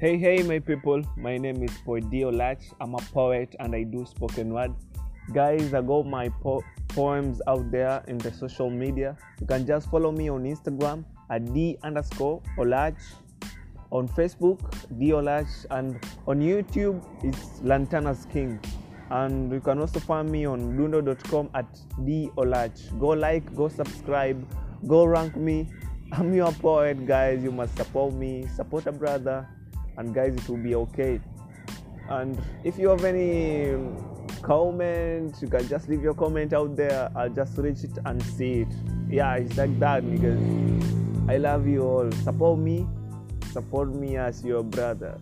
Hey, hey, my people. My name is poet Dee Olach. I'm a poet and I do spoken word. Guys, I got my po- poems out there in the social media. You can just follow me on Instagram at D underscore Olach. On Facebook, D Olach. And on YouTube, it's Lantanas King. And you can also find me on dundo.com at D Olach. Go like, go subscribe, go rank me. I'm your poet, guys. You must support me, support a brother, and guys, it will be okay. And if you have any um, comment you can just leave your comment out there. I'll just reach it and see it. Yeah, it's like that because I love you all. Support me, support me as your brother.